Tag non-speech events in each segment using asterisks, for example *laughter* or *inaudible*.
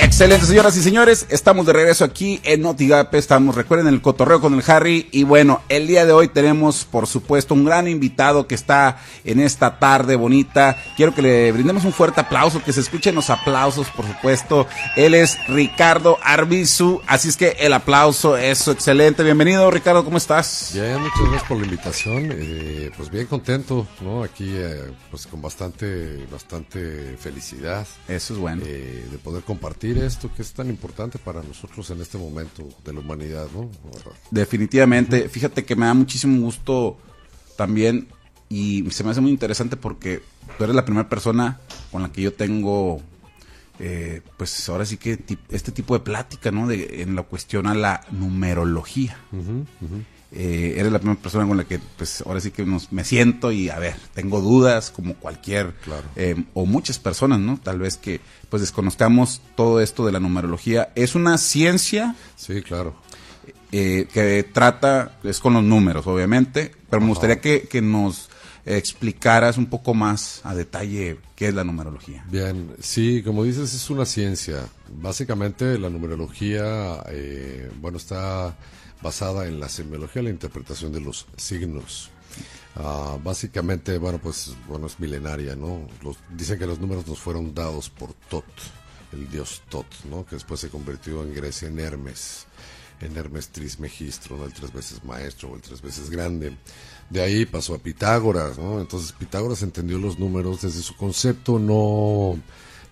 Excelente, señoras y señores. Estamos de regreso aquí en Notigape. Estamos, recuerden, en el cotorreo con el Harry. Y bueno, el día de hoy tenemos, por supuesto, un gran invitado que está en esta tarde bonita. Quiero que le brindemos un fuerte aplauso, que se escuchen los aplausos, por supuesto. Él es Ricardo Arbizu. Así es que el aplauso es excelente. Bienvenido, Ricardo, ¿cómo estás? Bien, muchas gracias por la invitación. Eh, pues bien contento, ¿no? Aquí, eh, pues con bastante, bastante felicidad. Eso es bueno. Eh, de poder compartir esto que es tan importante para nosotros en este momento de la humanidad, ¿no? Definitivamente. Fíjate que me da muchísimo gusto también y se me hace muy interesante porque tú eres la primera persona con la que yo tengo, eh, pues ahora sí que este tipo de plática, ¿no? De, en la cuestión a la numerología. Eh, eres la primera persona con la que, pues ahora sí que me siento y a ver, tengo dudas como cualquier, eh, o muchas personas, ¿no? Tal vez que pues desconozcamos todo esto de la numerología. Es una ciencia. Sí, claro. Eh, que trata, es con los números, obviamente, pero me gustaría que, que nos explicaras un poco más a detalle qué es la numerología. Bien, sí, como dices, es una ciencia. Básicamente la numerología, bueno, está basada en la semiología la interpretación de los signos. Ah, básicamente, bueno, pues bueno, es milenaria, ¿no? Los, dicen que los números nos fueron dados por Tot, el dios Tot, ¿no? Que después se convirtió en Grecia en Hermes, en Hermes Trismegistro, ¿no? El tres veces maestro o el tres veces grande. De ahí pasó a Pitágoras, ¿no? Entonces Pitágoras entendió los números desde su concepto no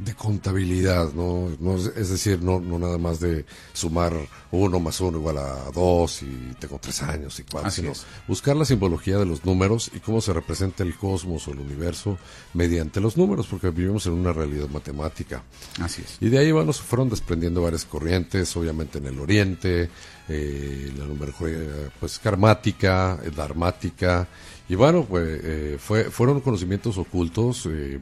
de contabilidad, ¿no? es decir, no, no nada más de sumar uno más uno igual a dos y tengo tres años y cuatro, sino buscar la simbología de los números y cómo se representa el cosmos o el universo mediante los números, porque vivimos en una realidad matemática. Así es. Y de ahí, bueno, se fueron desprendiendo varias corrientes, obviamente en el Oriente, eh, la numerología pues karmática, dharmática, y bueno, pues eh, fue, fueron conocimientos ocultos eh,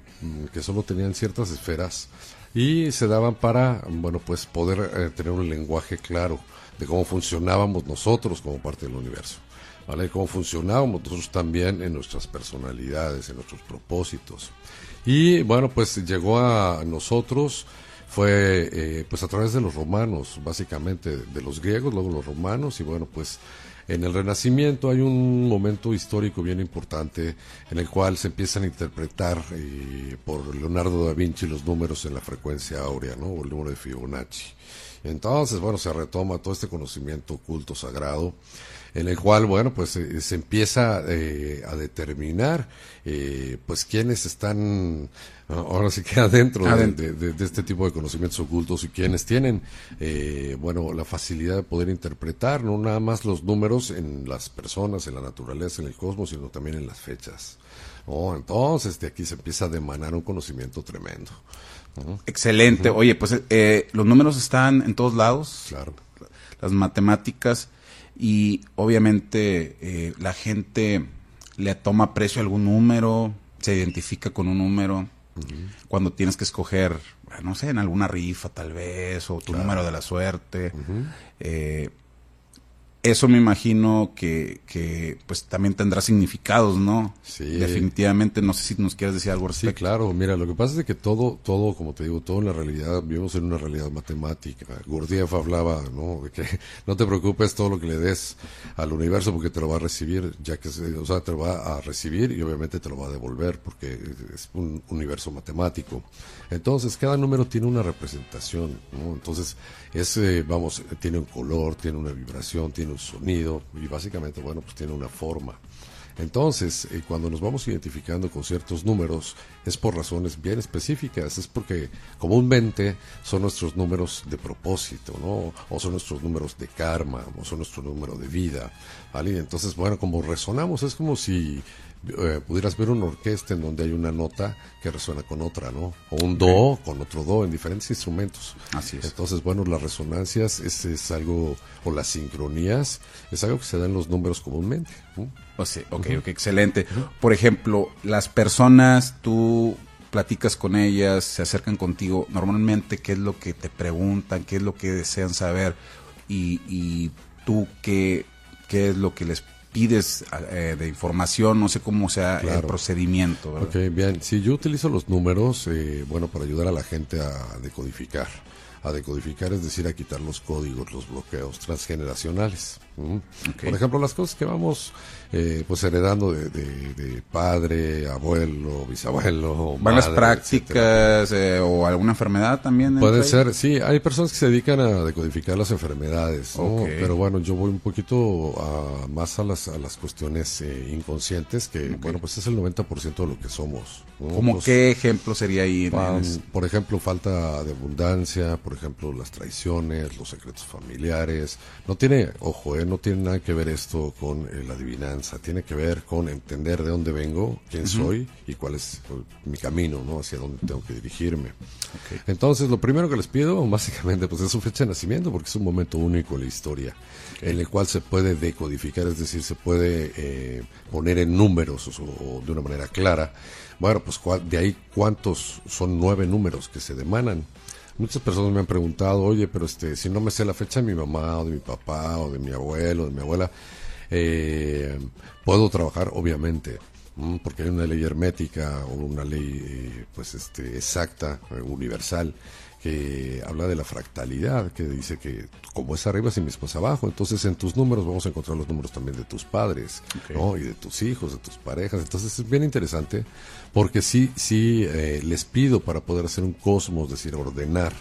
que solo tenían ciertas esferas y se daban para, bueno, pues poder eh, tener un lenguaje claro de cómo funcionábamos nosotros como parte del universo, ¿vale? Cómo funcionábamos nosotros también en nuestras personalidades, en nuestros propósitos. Y bueno, pues llegó a nosotros fue pues a través de los romanos, básicamente de los griegos, luego los romanos y bueno, pues en el Renacimiento hay un momento histórico bien importante en el cual se empiezan a interpretar eh, por Leonardo da Vinci los números en la frecuencia áurea, ¿no? O el número de Fibonacci. Entonces, bueno, se retoma todo este conocimiento oculto sagrado en el cual, bueno, pues eh, se empieza eh, a determinar, eh, pues, quiénes están, ahora sí que adentro, De, este tipo de conocimientos ocultos y quienes tienen, bueno, la facilidad de poder interpretar, no nada más los números en las personas, en la naturaleza, en el cosmos, sino también en las fechas. Oh, entonces, de aquí se empieza a demanar un conocimiento tremendo. Excelente. Oye, pues los números están en todos lados. Claro. Las matemáticas y obviamente eh, la gente le toma precio a algún número, se identifica con un número. Cuando tienes que escoger, no sé, en alguna rifa tal vez, o tu número de la suerte eso me imagino que, que, pues también tendrá significados, ¿no? Sí. Definitivamente, no sé si nos quieres decir algo al Sí, claro, mira, lo que pasa es que todo, todo, como te digo, todo en la realidad, vivimos en una realidad matemática. Gurdjieff hablaba, ¿no? De que *laughs* no te preocupes todo lo que le des al universo porque te lo va a recibir, ya que, o sea, te lo va a recibir y obviamente te lo va a devolver porque es un universo matemático. Entonces, cada número tiene una representación, ¿no? Entonces, ese, vamos, tiene un color, tiene una vibración, tiene un sonido y básicamente, bueno, pues tiene una forma. Entonces, eh, cuando nos vamos identificando con ciertos números, es por razones bien específicas, es porque comúnmente son nuestros números de propósito, ¿no? O son nuestros números de karma, o son nuestro número de vida, ¿vale? Entonces, bueno, como resonamos, es como si eh, pudieras ver una orquesta en donde hay una nota que resuena con otra, ¿no? O un do con otro do en diferentes instrumentos. Así es. Entonces, bueno, las resonancias es, es algo, o las sincronías, es algo que se da en los números comúnmente. O sea, ok, ok, excelente. Por ejemplo, las personas, tú platicas con ellas, se acercan contigo, normalmente, ¿qué es lo que te preguntan? ¿Qué es lo que desean saber? Y, y tú, ¿qué, ¿qué es lo que les pides eh, de información, no sé cómo sea el procedimiento. Ok, bien. Si yo utilizo los números, eh, bueno, para ayudar a la gente a decodificar. A decodificar, es decir, a quitar los códigos, los bloqueos transgeneracionales. Por ejemplo, las cosas que vamos eh, pues heredando de, de, padre, abuelo, bisabuelo. ¿Van las prácticas eh, o alguna enfermedad también? Puede ser, sí, hay personas que se dedican a decodificar las enfermedades, pero bueno, yo voy un poquito a, más a las, a las cuestiones eh, inconscientes, que bueno, pues es el 90% de lo que somos. ¿Cómo qué ejemplo sería ahí? por ejemplo, falta de abundancia, por ejemplo, las traiciones, los secretos familiares. No tiene, ojo, eh, no tiene nada que ver esto con eh, la adivinanza, tiene que ver con entender de dónde vengo, quién soy y cuál es pues, mi camino, ¿no? Hacia dónde tengo que dirigirme. Entonces, lo primero que les pido, *laughs* básicamente, pues es su fecha de nacimiento, porque es un momento único en la historia, en el cual se puede decodificar, es decir, se puede eh, poner en números o de una manera clara bueno, pues de ahí cuántos son nueve números que se demanan. Muchas personas me han preguntado, oye, pero este, si no me sé la fecha de mi mamá o de mi papá o de mi abuelo o de mi abuela, eh, ¿puedo trabajar? Obviamente, porque hay una ley hermética o una ley eh, pues este, exacta, eh, universal, que habla de la fractalidad, que dice que como es arriba, si mismo es abajo. Entonces en tus números vamos a encontrar los números también de tus padres, ¿no? Y de tus hijos, de tus parejas. Entonces es bien interesante porque sí, sí eh, les pido para poder hacer un cosmos, es decir, ordenar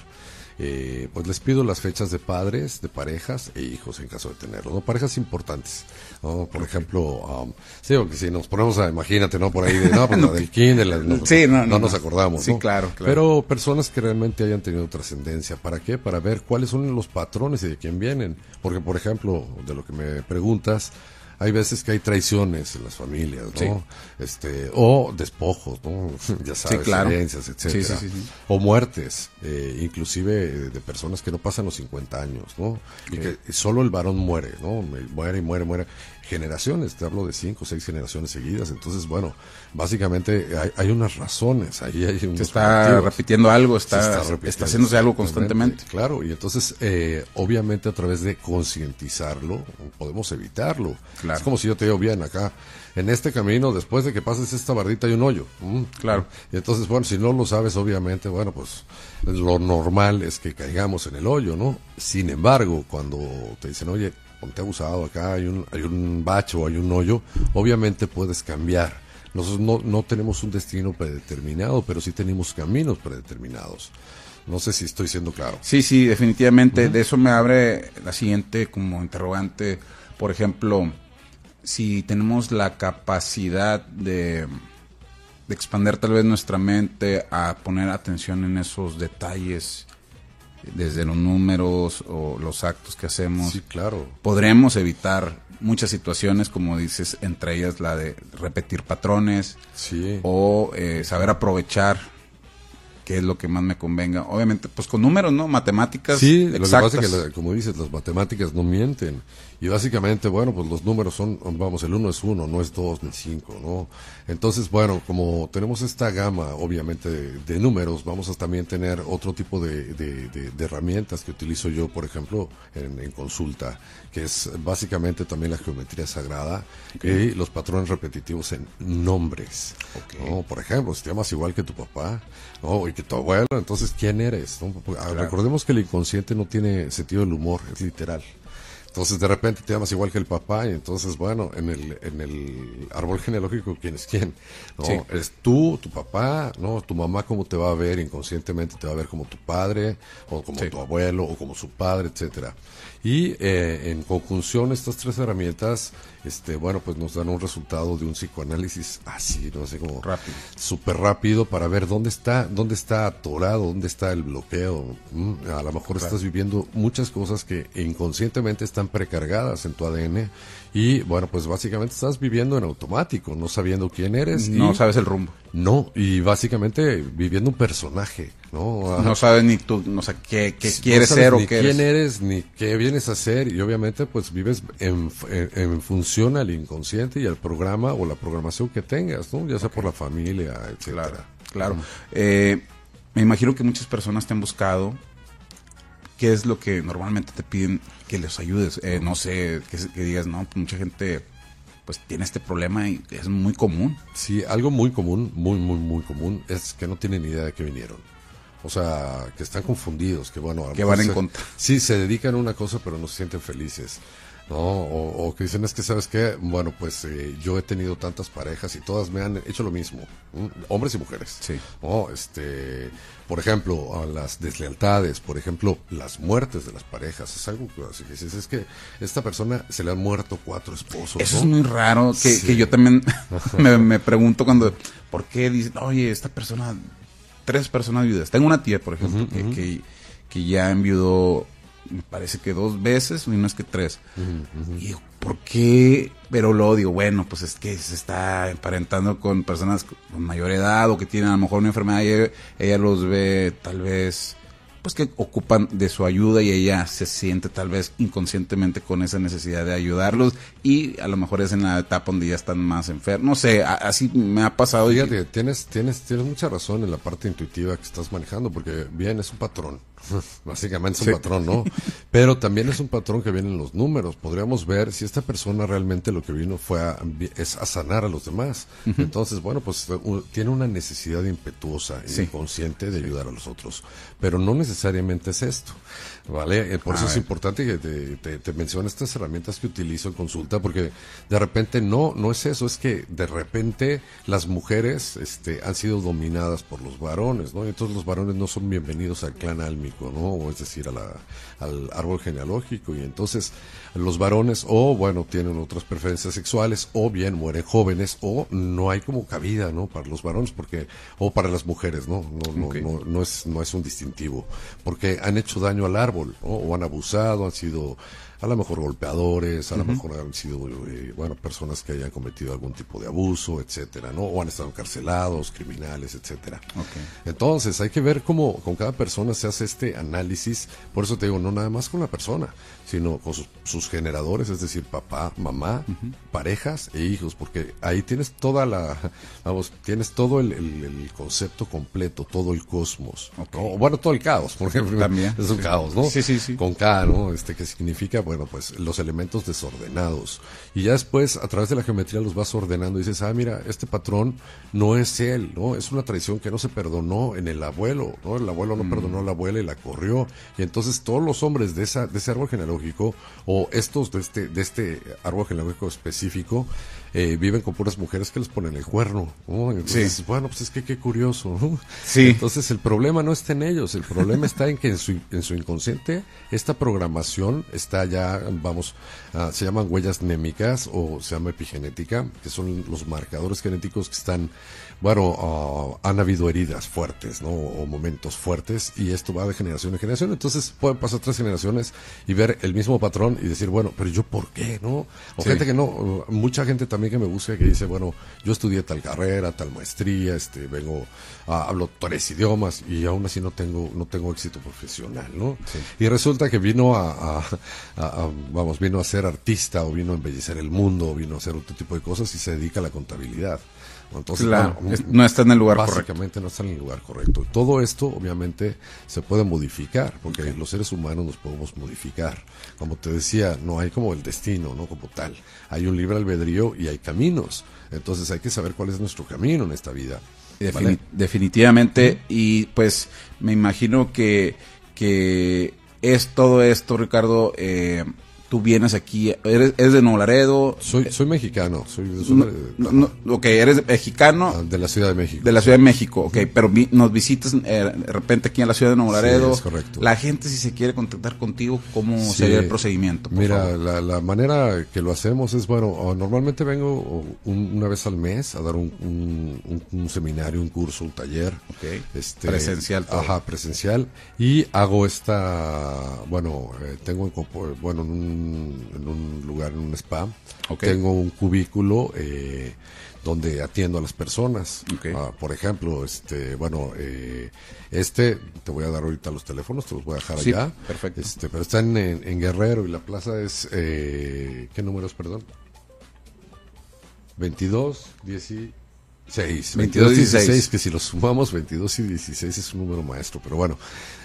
eh, pues les pido las fechas de padres, de parejas e hijos en caso de tenerlo, ¿no? Parejas importantes, ¿no? Por ejemplo, um, sí, porque si nos ponemos a, imagínate, ¿no? Por ahí de, no, pues *laughs* no, del kinder, no, sí, no, no, nos acordamos, Sí, claro, claro. Pero personas que realmente hayan tenido trascendencia, ¿para qué? Para ver cuáles son los patrones y de quién vienen. Porque, por ejemplo, de lo que me preguntas, hay veces que hay traiciones en las familias, ¿no? Este, o despojos, ¿no? *laughs* ya sabes, herencias, etcétera. o muertes, eh, inclusive de personas que no pasan los 50 años, ¿no? Y que solo el varón muere, ¿no? Muere y muere, muere generaciones, te hablo de cinco o seis generaciones seguidas, entonces bueno, básicamente hay, unas razones, ahí hay Se está repitiendo algo, está, está, haciéndose algo constantemente. Claro, y entonces eh, obviamente a través de concientizarlo podemos evitarlo. Es como si yo te digo, bien, acá en este camino, después de que pases esta bardita hay un hoyo. Mm, claro. Y entonces, bueno, si no lo sabes, obviamente, bueno, pues lo normal es que caigamos en el hoyo, ¿no? Sin embargo, cuando te dicen, oye, ponte abusado, acá hay un, hay un bacho, hay un hoyo, obviamente puedes cambiar. Nosotros no, no tenemos un destino predeterminado, pero sí tenemos caminos predeterminados. No sé si estoy siendo claro. Sí, sí, definitivamente. De eso me abre la siguiente como interrogante. Por ejemplo, si tenemos la capacidad de, de expander tal vez nuestra mente a poner atención en esos detalles desde los números o los actos que hacemos. Sí, claro. Podremos evitar muchas situaciones, como dices, entre ellas la de repetir patrones sí. o eh, saber aprovechar qué es lo que más me convenga. Obviamente, pues con números, ¿no? Matemáticas. Sí, lo que pasa es que, como dices, las matemáticas no mienten. Y básicamente, bueno, pues los números son, vamos, el uno es uno, no es dos ni cinco, ¿no? Entonces, bueno, como tenemos esta gama, obviamente, de, números, vamos a también tener otro tipo de, de, herramientas que utilizo yo, por ejemplo, en, consulta, que es básicamente también la geometría sagrada y los patrones repetitivos en nombres. ¿no? Por ejemplo, si te llamas igual que tu papá, ¿no? Y que tu abuelo, entonces, ¿quién eres? Recordemos que el inconsciente no tiene sentido del humor, es literal. Entonces de repente te llamas igual que el papá y entonces bueno, en el, en el árbol genealógico quién es quién, ¿no? Es tú, tu papá, ¿no? Tu mamá cómo te va a ver inconscientemente te va a ver como tu padre o como tu abuelo o como su padre, etcétera. Y eh, en conjunción estas tres herramientas, este, bueno, pues nos dan un resultado de un psicoanálisis así, no sé como rápido, súper rápido para ver dónde está, dónde está atorado, dónde está el bloqueo. A lo mejor estás viviendo muchas cosas que inconscientemente están precargadas en tu ADN y bueno, pues básicamente estás viviendo en automático, no sabiendo quién eres. No sabes el rumbo. No, y básicamente viviendo un personaje, ¿no? No sabes ni tú, no sé qué, qué quieres ser o qué quién eres. ni qué vienes a hacer, y obviamente pues vives en, en, función al inconsciente y al programa o la programación que tengas, ¿no? Ya sea por la familia, etcétera. Claro, claro. Eh, me imagino que muchas personas te han buscado ¿qué es lo que normalmente te piden que les ayudes? Eh, no sé, que, digas, no, pues mucha gente pues tiene este problema y es muy común. Sí, algo muy común, muy, muy, muy común, es que no tienen idea de qué vinieron. O sea, que están confundidos, que bueno, Que van en contra. Sí, se dedican a una cosa, pero no se sienten felices. ¿No? O, o que dicen, es que, ¿sabes qué? Bueno, pues eh, yo he tenido tantas parejas y todas me han hecho lo mismo, ¿m? hombres y mujeres. Sí. ¿no? Este, por ejemplo, a las deslealtades, por ejemplo, las muertes de las parejas. Es algo que así que dices, es que esta persona se le han muerto cuatro esposos. Eso ¿no? es muy raro, que, Sí. que yo también *laughs* me, me pregunto cuando, ¿por qué dicen, oye, esta persona, tres personas viudas? Tengo una tía, por ejemplo, que, que, que ya enviudó, me parece que dos veces, y no es que tres. Y digo, ¿por qué? Pero luego digo, bueno, pues es que se está emparentando con personas con mayor edad o que tienen a lo mejor una enfermedad y ella los ve tal vez pues que ocupan de su ayuda y ella se siente tal vez inconscientemente con esa necesidad de ayudarlos y a lo mejor es en la etapa donde ya están más enfermos. No sé, a- así me ha pasado. Fíjate, tienes, tienes, tienes mucha razón en la parte intuitiva que estás manejando, porque bien, es un patrón. *laughs* Básicamente es un patrón, ¿no? *laughs* Pero también es un patrón que viene en los números. Podríamos ver si esta persona realmente lo que vino fue a, es a sanar a los demás. Entonces, bueno, pues tiene una necesidad impetuosa y Sí. inconsciente de ayudar a los otros. Pero no necesariamente es esto, ¿vale? Eh, Por A eso es ver. importante que te, te, estas herramientas que utilizo en consulta, porque de repente no, no es eso, es que de repente las mujeres este, han sido dominadas por los varones, ¿no? Y entonces los varones no son bienvenidos al clan álmico, ¿no? O es decir, a la, al árbol genealógico. Y entonces los varones o, bueno, tienen otras preferencias sexuales, o bien mueren jóvenes, o no hay como cabida, ¿no? Para los varones, porque, o para las mujeres, ¿no? No, no, no, no es, no es un distintivo, porque han hecho daño al árbol, o han abusado, han sido a lo mejor golpeadores, a lo mejor han sido, eh, bueno, personas que hayan cometido algún tipo de abuso, etcétera, ¿no? O han estado encarcelados, criminales, etcétera. Ok. Entonces, hay que ver cómo con cada persona se hace este análisis. Por eso te digo, no nada más con la persona, sino con sus, sus generadores, es decir, papá, mamá, parejas e hijos, porque ahí tienes toda la, vamos, tienes todo el, el- el concepto completo, todo el cosmos. Ok. ¿no? O Bueno, todo el caos, por ejemplo. También, Es un caos, ¿no? Sí, sí, sí. Con K, ¿no? Este que significa, bueno, pues los elementos desordenados. Y ya después, a través de la geometría, los vas ordenando y dices, ah, mira, este patrón no es él, ¿no? Es una tradición que no se perdonó en el abuelo, ¿no? El abuelo no perdonó a la abuela y la corrió. Y entonces todos los hombres de, esa, de ese árbol genealógico, o estos de este, de este árbol genealógico específico, eh, viven con puras mujeres que les ponen el cuerno, ¿no? Entonces, Sí. bueno, pues es que qué curioso, ¿no? Sí. Entonces el problema no está en ellos, el problema está en que en su, en su inconsciente esta programación está ya, vamos, se llaman huellas némicas o se llama epigenética, que son los marcadores genéticos que están, bueno, ah, han habido heridas fuertes, ¿no? O momentos fuertes y esto va de generación en generación, entonces pueden pasar tres generaciones y ver el mismo patrón y decir, bueno, pero yo por qué, ¿no? O Sí. gente que no, mucha gente también que me busca que dice, bueno, yo estudié tal carrera, tal maestría, este, vengo, ah, hablo tres idiomas y aún así no tengo, no tengo éxito profesional, ¿no? Y resulta que vino a, a- a- a- vamos, vino a ser artista o vino a embellecer el mundo o vino a hacer otro tipo de cosas y se dedica a la contabilidad. Entonces, Claro, bueno, no está en el lugar correcto. No está en el lugar correcto. Todo esto, obviamente, se puede modificar, porque los seres humanos nos podemos modificar. Como te decía, no hay como el destino, ¿no? Como tal. Hay un libre albedrío y hay caminos. Entonces hay que saber cuál es nuestro camino en esta vida. Definitivamente, y pues me imagino que, que es todo esto, Ricardo. eh, tú vienes aquí, eres, eres de Nuevo Laredo. Soy, soy mexicano, soy, soy No, de, no, no, ok, eres mexicano ah, de la Ciudad de México. de la Ciudad de México, ok, pero vi- nos visitas eh, de repente aquí en la Ciudad de Nuevo Sí, Laredo. es correcto. La gente, si se quiere contactar contigo, ¿cómo Sí. sería el procedimiento? por Mira, favor? la, la manera que lo hacemos es, bueno, normalmente vengo un- una vez al mes a dar un, un- un- un seminario, un curso, un taller. Ok. Este, Presencial todo. Ajá, presencial. Y hago esta, bueno, eh, tengo bueno, en un, en un lugar, en un spa, tengo un cubículo eh, donde atiendo a las personas. Ah, por ejemplo, este, bueno, eh, este, te voy a dar ahorita los teléfonos, te los voy a dejar Sí, allá. perfecto. Este, pero está en, Guerrero y la plaza es, eh, ¿qué números, perdón? 22, 16. 22, 16, que si los sumamos 22 y 16 es un número maestro, pero bueno,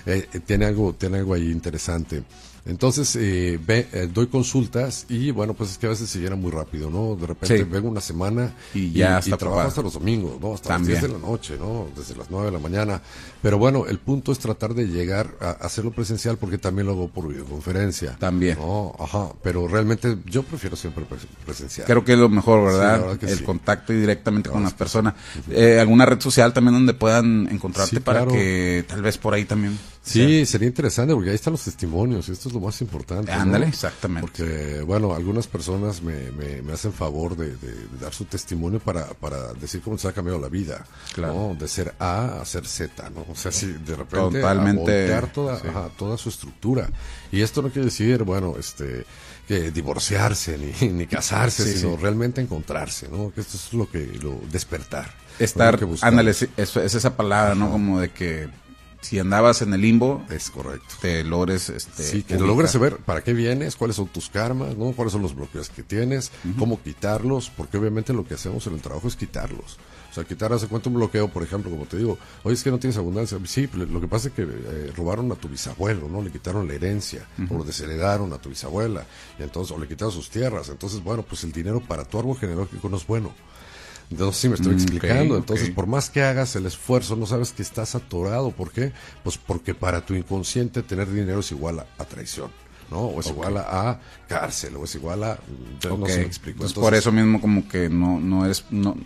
eh, eh, tiene algo tiene algo ahí interesante. Entonces, eh, ve, eh, doy consultas y bueno, pues es que a veces se llena muy rápido, ¿no? De repente Sí. vengo una semana Y ya está trabajo ocupado. hasta los domingos, ¿no? Hasta También. las 10 de la noche, ¿no? Desde las 9 de la mañana. Pero bueno, el punto es tratar de llegar a hacerlo presencial porque también lo hago por videoconferencia. También. No, ajá, pero realmente yo prefiero siempre pres- presencial. Creo que es lo mejor, ¿verdad? el sí. contacto y directamente con las personas. Eh, ¿Alguna red social también donde puedan encontrarte para claro. que tal vez por ahí también? Sí, sería interesante porque ahí están los testimonios y esto es lo más importante. ¿no? Ándale, exactamente. Porque, bueno, algunas personas me, me, me hacen favor de, de- de dar su testimonio para, para decir cómo se ha cambiado la vida. Claro. ¿no? De ser A a ser Z, ¿no? O sea, si de repente Totalmente, a toda, sí. ajá, toda su estructura. Y esto no quiere decir, bueno, este que divorciarse ni, *laughs* ni casarse, Sí, sino sí. realmente encontrarse, ¿no? Que esto es lo que lo despertar. Estar, ándale, eso- es esa palabra, ¿no? Como de que si andabas en el limbo, Es correcto. te logres este Sí, que logres saber para qué vienes, cuáles son tus karmas, ¿no? cuáles son los bloqueos que tienes, cómo quitarlos, porque obviamente lo que hacemos en el trabajo es quitarlos. O sea, quitar, hace cuenta un bloqueo, por ejemplo, como te digo, oye, es que no tienes abundancia. Sí, lo que pasa es que eh, robaron a tu bisabuelo, ¿no? Le quitaron la herencia, o lo desheredaron a tu bisabuela, y entonces, o le quitaron sus tierras. Entonces, bueno, pues el dinero para tu árbol genealógico no es bueno. Entonces, sí me estoy Mm, explicando. Entonces, por más que hagas el esfuerzo, no sabes que estás atorado. ¿Por qué? Pues porque para tu inconsciente tener dinero es igual a, a traición, ¿no? O es igual a, a cárcel, o es igual a... No Ok. sé me explico. Entonces, Entonces, por eso mismo como que no no es no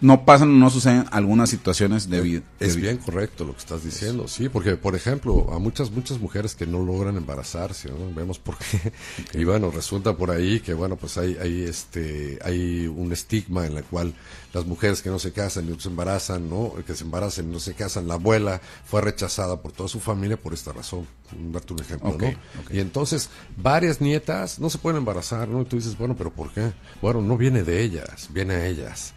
no pasan no suceden algunas situaciones de vida. Es bien correcto lo que estás diciendo, sí, porque por ejemplo, a muchas muchas mujeres que no logran embarazarse, ¿no? Vemos por qué. Y bueno, resulta por ahí que bueno, pues hay hay este hay un estigma en la cual las mujeres que no se casan y se embarazan, ¿no? Que se embarazan y no se casan, la abuela fue rechazada por toda su familia por esta razón. Darte un ejemplo, ¿no? Y entonces varias nietas no se pueden embarazar, ¿no? Y tú dices, bueno, pero ¿por qué? Bueno, no viene de ellas, viene a ellas.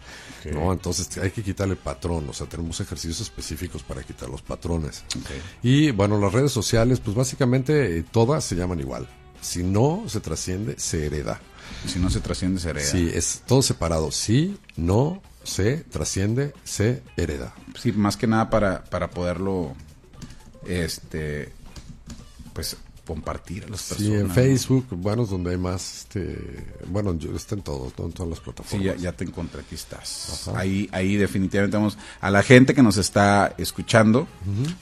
¿no? Entonces hay que quitarle patrón, o sea, tenemos ejercicios específicos para quitar los patrones. Y bueno, las redes sociales, pues básicamente eh, todas se llaman igual. Si no se trasciende, se hereda. Si no se trasciende se hereda. Sí, es todo separado. Si no se trasciende, se hereda. Sí, más que nada para, para poderlo este pues compartir a las personas. Sí, en. Facebook, bueno, es donde hay más, este, bueno, yo, está en todos, ¿no? en todas las Sí, plataformas. ya, ya te encontré, aquí estás. Ajá. Ahí, ahí definitivamente vamos a la gente que nos está escuchando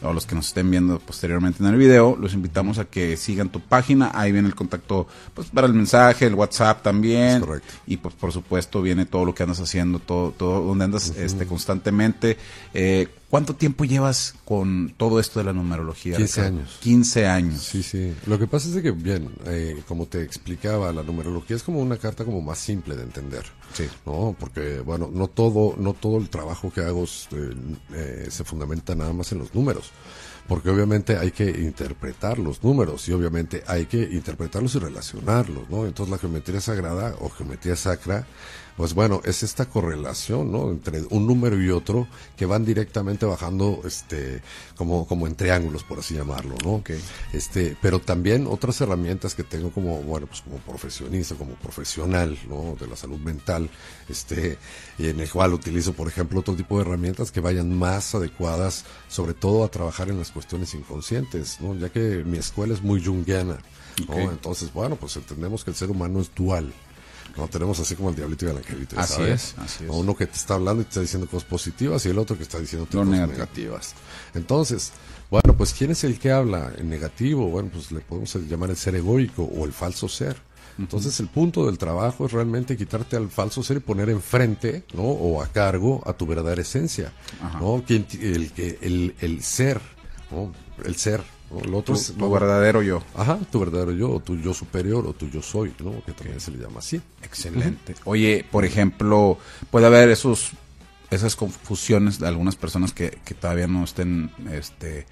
o los que nos estén viendo posteriormente en el video, los invitamos a que sigan tu página, ahí viene el contacto pues para el mensaje, el WhatsApp también. Correcto. Y pues por supuesto viene todo lo que andas haciendo, todo, todo donde andas este constantemente. Eh, ¿Cuánto tiempo llevas con todo esto de la numerología? 15 Ricardo? años. 15 años. Sí, sí. Lo que pasa es de que, bien, eh, como te explicaba, la numerología es como una carta como más simple de entender. Sí. ¿no? Porque, bueno, no todo, no todo el trabajo que hago eh, eh, se fundamenta nada más en los números. Porque obviamente hay que interpretar los números y obviamente hay que interpretarlos y relacionarlos, ¿no? Entonces la geometría sagrada o geometría sacra, pues bueno, es esta correlación, ¿no? Entre un número y otro que van directamente bajando, este, como, como en triángulos, por así llamarlo, ¿no? Ok. Este, pero también otras herramientas que tengo como, bueno, pues como profesionista, como profesional, ¿no? De la salud mental, este, y en el cual utilizo, por ejemplo, otro tipo de herramientas que vayan más adecuadas, sobre todo a trabajar en las cuestiones inconscientes, ¿no? Ya que mi escuela es muy junguiana, ¿no? Entonces, bueno, pues entendemos que el ser humano es dual. No tenemos así como el diablito y el angelito. Así sabes. es, así es. ¿no? Uno que te está hablando y te está diciendo cosas positivas y el otro que está diciendo cosas negativas. Entonces, bueno, pues ¿quién es el que habla en negativo? Bueno, pues le podemos llamar el ser egoico o el falso ser. Entonces el punto del trabajo es realmente quitarte al falso ser y poner enfrente, ¿no? O a cargo a tu verdadera esencia, ¿no? Quien, ti- el, el, el ser, ¿no? El ser, ¿no? El otro Tu, es, tu verdadero yo. Ajá, tu verdadero yo, o tu yo superior, o tu yo soy, ¿no? Que también se le llama así. Excelente. Oye, por ejemplo, puede haber esos esas confusiones de algunas personas que, que todavía no estén este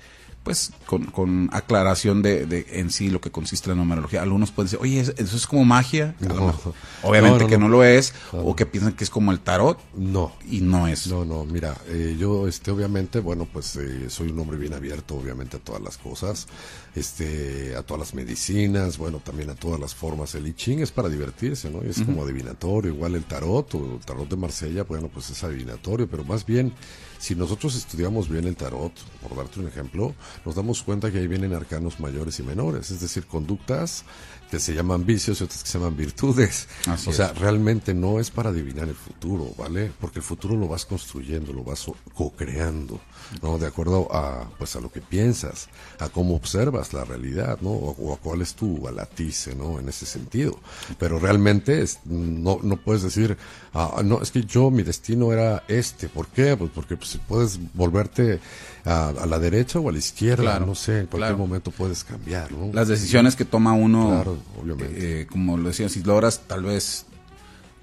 pues con, con aclaración de, de en sí lo que consiste la numerología. Algunos pueden decir, oye, ¿eso es como magia? No. mejor. Obviamente No, no, que no. no. lo es, o que piensan que es como el tarot, No, y no es. No, no, mira, eh, yo, este, obviamente, bueno, pues eh, soy un hombre bien abierto, obviamente, a todas las cosas, este, a todas las medicinas, bueno, también a todas las formas. El I Ching es para divertirse, ¿no? Y es como adivinatorio, igual el tarot, o el tarot de Marsella, bueno, pues es adivinatorio, pero más bien si nosotros estudiamos bien el tarot, por darte un ejemplo, nos damos cuenta que ahí vienen arcanos mayores y menores, es decir, conductas que se llaman vicios y otras que se llaman virtudes. o sea, realmente no es para adivinar el futuro, ¿vale? Porque el futuro lo vas construyendo, lo vas co-creando, ¿no? De acuerdo a, pues, a lo que piensas, a cómo observas la realidad, ¿no? O, a cuál es tu balatice, ¿no? En ese sentido. Pero realmente es, no, no puedes decir, ah, no, es que yo, mi destino era este. ¿Por qué? Pues porque pues, puedes volverte a, la derecha o a la izquierda, no sé, en cualquier momento puedes cambiar, ¿no? Las decisiones que toma uno, obviamente. Eh, como lo decía, si logras tal vez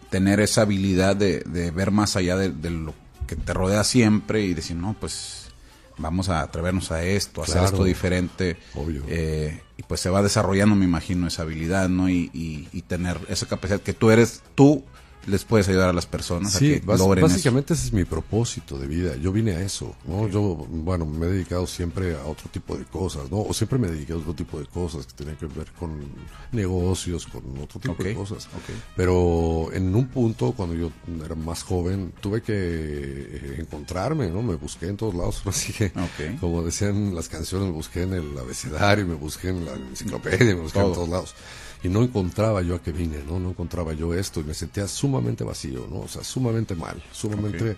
tener esa habilidad de, ver más allá de, lo que te rodea siempre y decir, no, pues vamos a atrevernos a esto, a hacer esto diferente. Obvio. Eh, y pues se va desarrollando, me imagino, esa habilidad, ¿no? Y, y, tener esa capacidad que tú eres tú les puedes ayudar a las personas a que básicamente ese es mi propósito de vida. Yo vine a eso, ¿no? Yo, bueno, me he dedicado siempre a otro tipo de cosas, ¿no? O siempre me dediqué a otro tipo de cosas que tenían que ver con negocios, con otro tipo de cosas. Pero en un punto, cuando yo era más joven, tuve que eh, encontrarme, ¿no? Me busqué en todos lados, *laughs* así que, como decían las canciones, me busqué en el abecedario, me busqué en la enciclopedia, me busqué en todos lados y no encontraba yo a qué vine, ¿no? No encontraba yo esto y me sentía sumamente vacío, ¿no? O sea, sumamente mal, sumamente,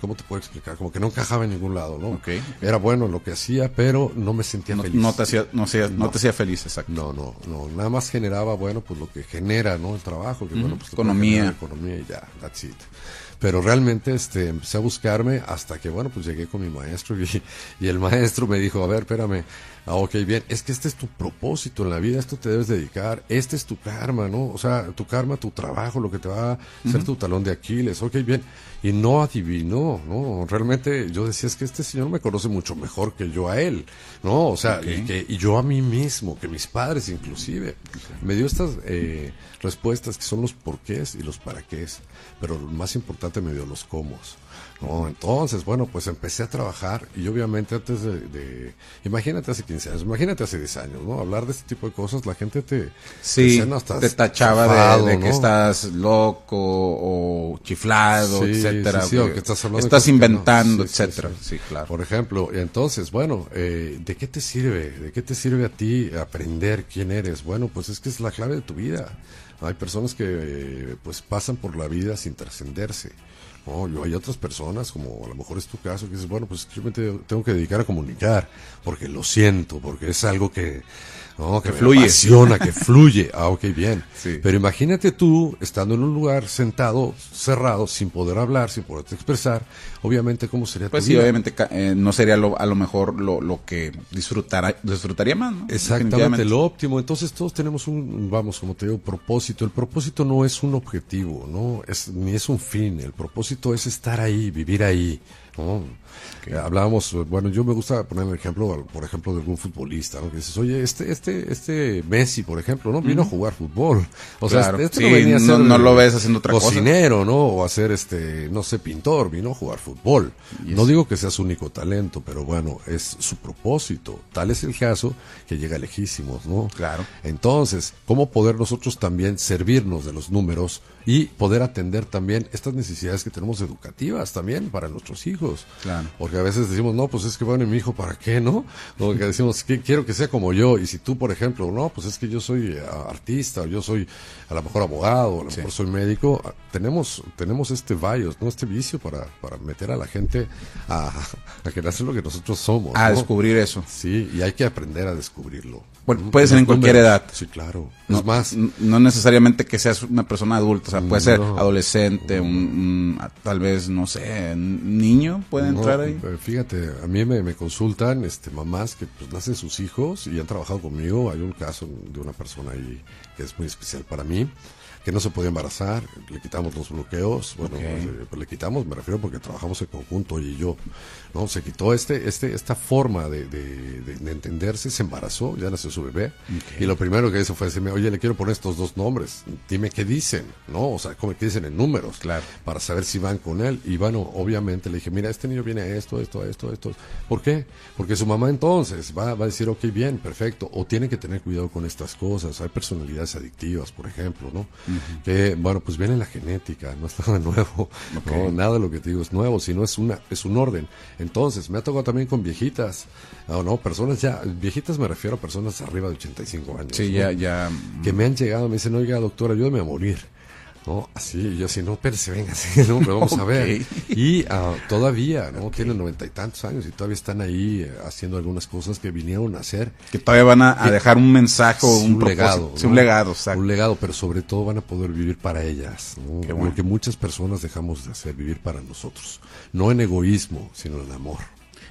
¿cómo te puedo explicar? Como que no encajaba en ningún lado, ¿no? Era bueno lo que hacía, pero no me sentía feliz. No te hacía, no, no, te hacía feliz, exacto. No, no, no, nada más generaba, bueno, pues lo que genera, ¿no? El trabajo, que bueno, pues economía. Economía y ya, that's it pero realmente este empecé a buscarme hasta que bueno pues llegué con mi maestro y, y el maestro me dijo a ver espérame Ah, ok, bien. Es que este es tu propósito en la vida, esto te debes dedicar, este es tu karma, ¿no? O sea, tu karma, tu trabajo, lo que te va a hacer tu talón de Aquiles. Ok, bien. Y no adivinó, ¿no? Realmente yo decía, es que este señor me conoce mucho mejor que yo a él, ¿no? O sea, y, que, y yo a mí mismo, que mis padres inclusive. Me dio estas eh, respuestas que son los porqués y los para qué. Pero lo más importante me dio los cómo. No, entonces, bueno, pues empecé a trabajar y obviamente antes de, imagínate hace 15 años, imagínate hace 10 años, ¿no? Hablar de este tipo de cosas, la gente te, sí, te, tachaba de, que estás loco o chiflado, etcétera. que estás, inventando, etcétera. Sí, claro. Por ejemplo, entonces, bueno, eh, ¿de qué te sirve? ¿De qué te sirve a ti aprender quién eres? Bueno, pues es que es la clave de tu vida. Hay personas que pues pasan por la vida sin trascenderse. No, yo hay otras personas, como a lo mejor es tu caso, que dices, bueno, pues yo me tengo que dedicar a comunicar, porque lo siento, porque es algo que, no, que, fluye. que fluye. *laughs* Ah, ok, bien. Pero imagínate tú estando en un lugar sentado, cerrado, sin poder hablar, sin poder expresar, obviamente, ¿cómo sería pues sí, obviamente eh, no sería lo, a lo mejor lo, lo que disfrutara, disfrutaría más, ¿no? Exactamente, lo óptimo. Entonces todos tenemos un, vamos, como te digo, propósito. El propósito no es un objetivo, ¿no? Es, ni es un fin. El propósito es estar ahí, vivir ahí. ¿No? Hablábamos, bueno, yo me gusta poner el ejemplo, por ejemplo, de algún futbolista, ¿no? Que dices, oye, este, este, este Messi, por ejemplo, ¿no? Vino a jugar fútbol. O sea, este, no venía a ser no, lo ves haciendo otra cocinero, ¿no? O a ser, este, no sé, pintor, vino a jugar fútbol. No digo que sea su único talento, pero bueno, es su propósito. Tal es el caso que llega lejísimos, ¿no? Claro. Entonces, ¿cómo poder nosotros también servirnos de los números y poder atender también estas necesidades que tenemos educativas también para nuestros hijos? Claro. Porque a veces decimos, no, pues es que bueno, mi hijo, ¿para qué, no? O que decimos, que quiero que sea como yo. Y si tú, por ejemplo, no, pues es que yo soy eh, artista, o yo soy a lo mejor abogado, a lo mejor soy médico, ah, tenemos, tenemos este bias, ¿no? Este vicio para, para meter a la gente a, a querer hacer lo que nosotros somos. A descubrir eso. Sí, y hay que aprender a descubrirlo. Bueno, puede ser en cualquier edad. Sí, claro. No, más. No necesariamente que seas una persona adulta, o sea, puede ser adolescente, un, tal vez, no sé, niño puede entrar ahí. Eh, fíjate, a mí me, consultan este mamás que pues nacen sus hijos y han trabajado conmigo. Hay un caso de una persona ahí que es muy especial para mí que no se podía embarazar, le quitamos los bloqueos, bueno, pues, pues, le quitamos, me refiero porque trabajamos en conjunto y yo, ¿no? Se quitó este, este, esta forma de, de, entenderse, se embarazó, ya nació su bebé, y lo primero que hizo fue decirme, oye, le quiero poner estos dos nombres, dime qué dicen, ¿no? O sea, ¿cómo qué dicen en números? Claro. Para saber si van con él, y bueno, obviamente le dije, mira, este niño viene a esto, esto, esto, esto, ¿por qué? Porque su mamá entonces va, va a decir, ok, bien, perfecto, o tiene que tener cuidado con estas cosas, hay personalidades adictivas, por ejemplo, ¿no? que bueno, pues viene la genética, no es nada *laughs* nuevo, no, nada de lo que te digo es nuevo, sino es una, es un orden. Entonces, me ha tocado también con viejitas, o no, personas ya, viejitas me refiero a personas arriba de 85 años. Sí, ya, ya. Que me han llegado, me dicen, oiga, doctor, ayúdame a morir. ¿No? Así, yo así, no, espérese, venga, *laughs* así, ¿no? Pero vamos a ver. Y uh, todavía, ¿no? Tienen noventa y tantos años y todavía están ahí eh, haciendo algunas cosas que vinieron a hacer. Que todavía van a, a dejar un mensaje o un, un legado. Sí, un legado, exacto. Un legado, pero sobre todo van a poder vivir para ellas, ¿no? Qué bueno. Lo que muchas personas dejamos de hacer, vivir para nosotros. No en egoísmo, sino en amor.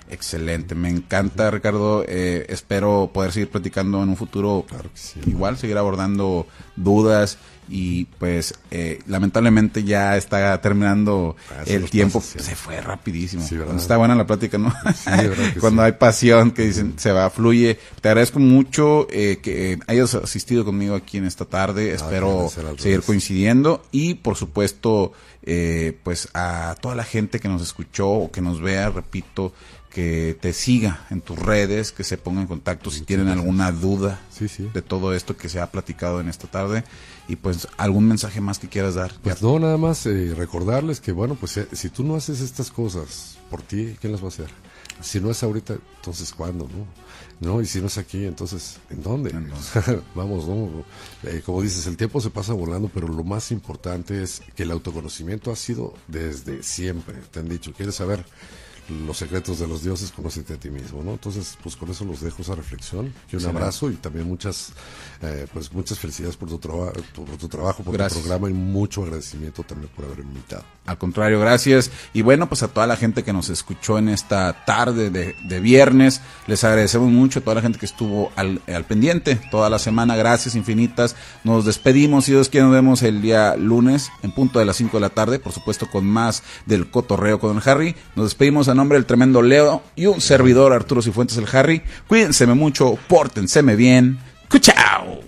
Excelente, me encanta Ricardo, eh, espero poder seguir platicando en un futuro, Claro que sí. igual seguir abordando dudas y pues eh, lamentablemente ya está terminando Ah, el tiempo, sí. se fue rapidísimo, Sí, está buena la plática, ¿no? ¿verdad que *laughs* Cuando sí? hay pasión, que dicen, se va, fluye, te agradezco mucho eh, que hayas asistido conmigo aquí en esta tarde, espero agradecer al seguir coincidiendo. Y por supuesto eh, pues a toda la gente que nos escuchó o que nos vea, repito, que te siga en tus redes, que se ponga en contacto si tienen alguna duda Sí, sí. de todo esto que se ha platicado en esta tarde y pues algún mensaje más que quieras dar. Pues no, nada más eh, recordarles que, bueno, pues eh, si tú no haces estas cosas por ti, ¿quién las va a hacer? Si no es ahorita, entonces ¿cuándo? No, no y si no es aquí, entonces ¿en dónde? ¿En *laughs* Vamos, no. Eh, como dices, el tiempo se pasa volando, pero lo más importante es que el autoconocimiento ha sido desde siempre. Te han dicho, ¿quieres saber? Los secretos de los dioses, conócete a ti mismo, ¿no? Entonces, pues con eso los dejo esa reflexión y un abrazo y también muchas, eh, pues muchas felicidades por tu, traba- por tu trabajo, por Gracias. tu programa y mucho agradecimiento también por haberme invitado. Al contrario, gracias. Y bueno, pues a toda la gente que nos escuchó en esta tarde de, de viernes, les agradecemos mucho. A toda la gente que estuvo al, al pendiente toda la semana, gracias infinitas. Nos despedimos. Si Dios quiere, nos vemos el día lunes en punto de las 5 de la tarde. Por supuesto, con más del cotorreo con el Harry. Nos despedimos nombre del tremendo Leo y un servidor Arturo Cifuentes el Harry. Cuídense mucho, pórtenseme bien. ¡Cuchao!